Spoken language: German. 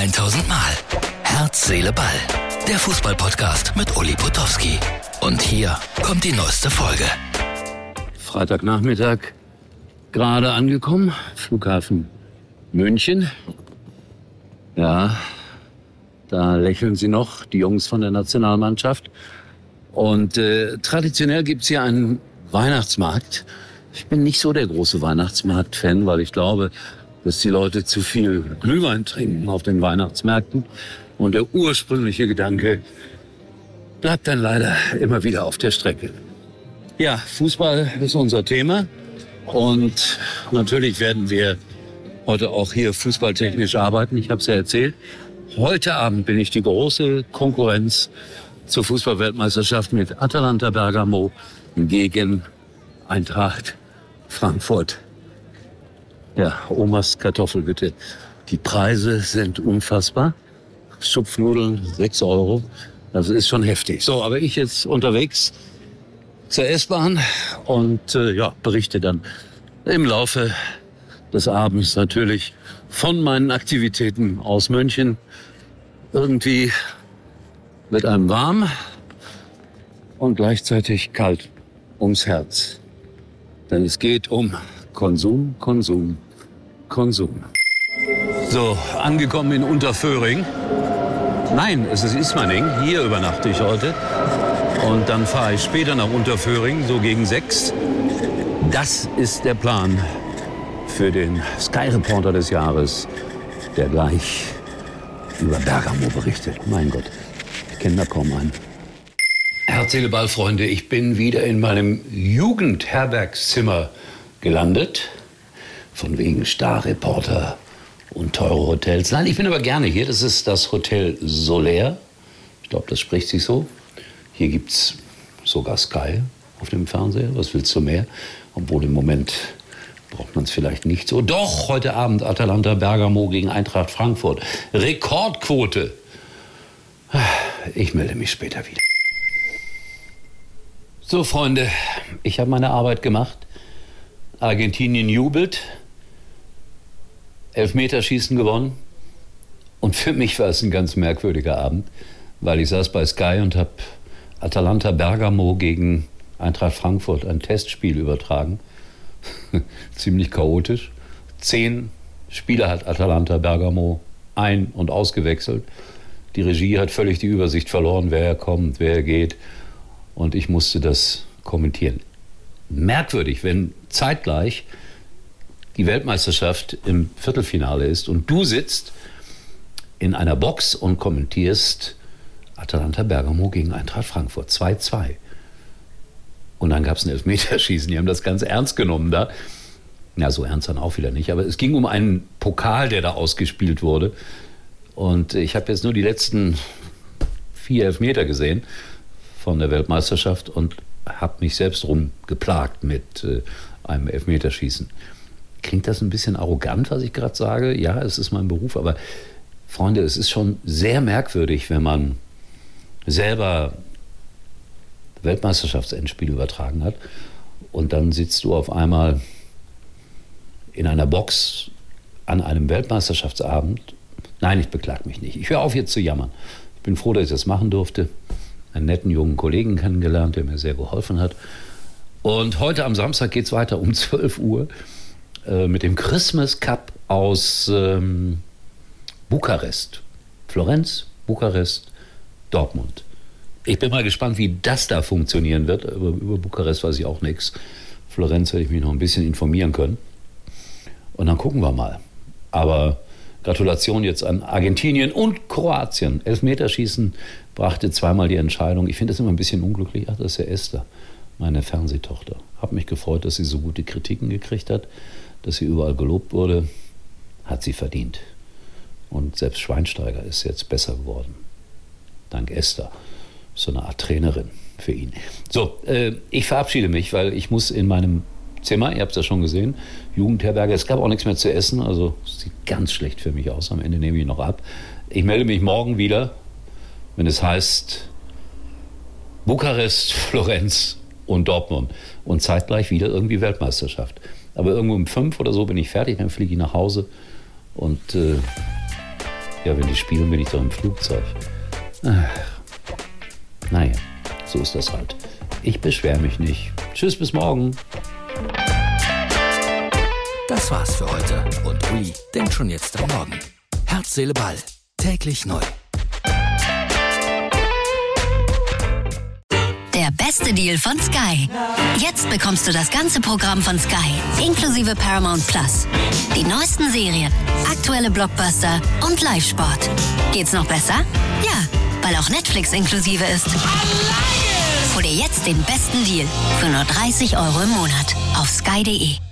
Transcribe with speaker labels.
Speaker 1: 1000 Mal. Herz, Seele, Ball. Der Fußballpodcast mit Uli Potowski. Und hier kommt die neueste Folge.
Speaker 2: Freitagnachmittag gerade angekommen. Flughafen München. Ja, da lächeln sie noch, die Jungs von der Nationalmannschaft. Und äh, traditionell gibt's hier einen Weihnachtsmarkt. Ich bin nicht so der große Weihnachtsmarkt-Fan, weil ich glaube, dass die Leute zu viel Glühwein trinken auf den Weihnachtsmärkten. Und der ursprüngliche Gedanke bleibt dann leider immer wieder auf der Strecke. Ja, Fußball ist unser Thema. Und natürlich werden wir heute auch hier fußballtechnisch arbeiten. Ich habe es ja erzählt. Heute Abend bin ich die große Konkurrenz zur Fußballweltmeisterschaft mit Atalanta Bergamo gegen Eintracht Frankfurt. Ja, Omas Kartoffelhütte. Die Preise sind unfassbar. Schupfnudeln 6 Euro. Das ist schon heftig. So, aber ich jetzt unterwegs zur S-Bahn und äh, ja, berichte dann im Laufe des Abends natürlich von meinen Aktivitäten aus München. Irgendwie wird einem warm und gleichzeitig kalt ums Herz. Denn es geht um Konsum, Konsum, Konsum. So, angekommen in Unterföhring. Nein, es ist Ismaning. Hier übernachte ich heute. Und dann fahre ich später nach Unterföhring, so gegen sechs. Das ist der Plan für den Sky Reporter des Jahres, der gleich über Bergamo berichtet. Mein Gott, ich kenne da kaum einen. Herz, Seele, Ball, Freunde, ich bin wieder in meinem Jugendherbergszimmer gelandet. Von wegen Starreporter und teure Hotels. Nein, ich bin aber gerne hier. Das ist das Hotel Solaire. Ich glaube, das spricht sich so. Hier gibt es sogar Sky auf dem Fernseher. Was willst du mehr? Obwohl im Moment braucht man es vielleicht nicht so. Doch, heute Abend Atalanta Bergamo gegen Eintracht Frankfurt. Rekordquote. Ich melde mich später wieder. So, Freunde, ich habe meine Arbeit gemacht. Argentinien jubelt. Elfmeterschießen gewonnen. Und für mich war es ein ganz merkwürdiger Abend, weil ich saß bei Sky und habe Atalanta Bergamo gegen Eintracht Frankfurt ein Testspiel übertragen. Ziemlich chaotisch. Zehn Spieler hat Atalanta Bergamo ein- und ausgewechselt. Die Regie hat völlig die Übersicht verloren, wer kommt, wer geht. Und ich musste das kommentieren. Merkwürdig, wenn zeitgleich die Weltmeisterschaft im Viertelfinale ist und du sitzt in einer Box und kommentierst Atalanta Bergamo gegen Eintracht Frankfurt 2-2. Und dann gab es ein Elfmeterschießen. Die haben das ganz ernst genommen da. Ja, so ernst dann auch wieder nicht. Aber es ging um einen Pokal, der da ausgespielt wurde. Und ich habe jetzt nur die letzten vier Elfmeter gesehen von der Weltmeisterschaft und habe mich selbst rumgeplagt mit äh, einem Elfmeterschießen. Klingt das ein bisschen arrogant, was ich gerade sage? Ja, es ist mein Beruf, aber Freunde, es ist schon sehr merkwürdig, wenn man selber Weltmeisterschaftsendspiel übertragen hat und dann sitzt du auf einmal in einer Box an einem Weltmeisterschaftsabend. Nein, ich beklag mich nicht. Ich höre auf jetzt zu jammern. Ich bin froh, dass ich das machen durfte. Einen netten jungen Kollegen kennengelernt, der mir sehr geholfen hat. Und heute am Samstag geht es weiter um 12 Uhr äh, mit dem Christmas Cup aus ähm, Bukarest. Florenz, Bukarest, Dortmund. Ich bin mal gespannt, wie das da funktionieren wird. Über, über Bukarest weiß ich auch nichts. Florenz werde ich mich noch ein bisschen informieren können. Und dann gucken wir mal. Aber Gratulation jetzt an Argentinien und Kroatien. Elfmeterschießen brachte zweimal die Entscheidung. Ich finde das immer ein bisschen unglücklich. Ach, das ist ja Esther, meine Fernsehtochter. Hab mich gefreut, dass sie so gute Kritiken gekriegt hat, dass sie überall gelobt wurde. Hat sie verdient. Und selbst Schweinsteiger ist jetzt besser geworden. Dank Esther. So eine Art Trainerin für ihn. So, äh, ich verabschiede mich, weil ich muss in meinem Zimmer, ihr habt es ja schon gesehen, Jugendherberge. Es gab auch nichts mehr zu essen, also sieht ganz schlecht für mich aus. Am Ende nehme ich noch ab. Ich melde mich morgen wieder, wenn es heißt Bukarest, Florenz und Dortmund. Und zeitgleich wieder irgendwie Weltmeisterschaft. Aber irgendwo um fünf oder so bin ich fertig, dann fliege ich nach Hause und äh, Ja, wenn die spielen, bin ich doch im Flugzeug. Ach. Naja, so ist das halt. Ich beschwere mich nicht. Tschüss, bis morgen.
Speaker 1: Das war's für heute. Und Uli denkt schon jetzt am Morgen. Herz, Seele, Ball. Täglich neu.
Speaker 3: Der beste Deal von Sky. Jetzt bekommst du das ganze Programm von Sky, inklusive Paramount Plus. Die neuesten Serien, aktuelle Blockbuster und Live-Sport. Geht's noch besser? Ja, weil auch Netflix inklusive ist. Hol dir jetzt den besten Deal für nur 30 Euro im Monat auf sky.de.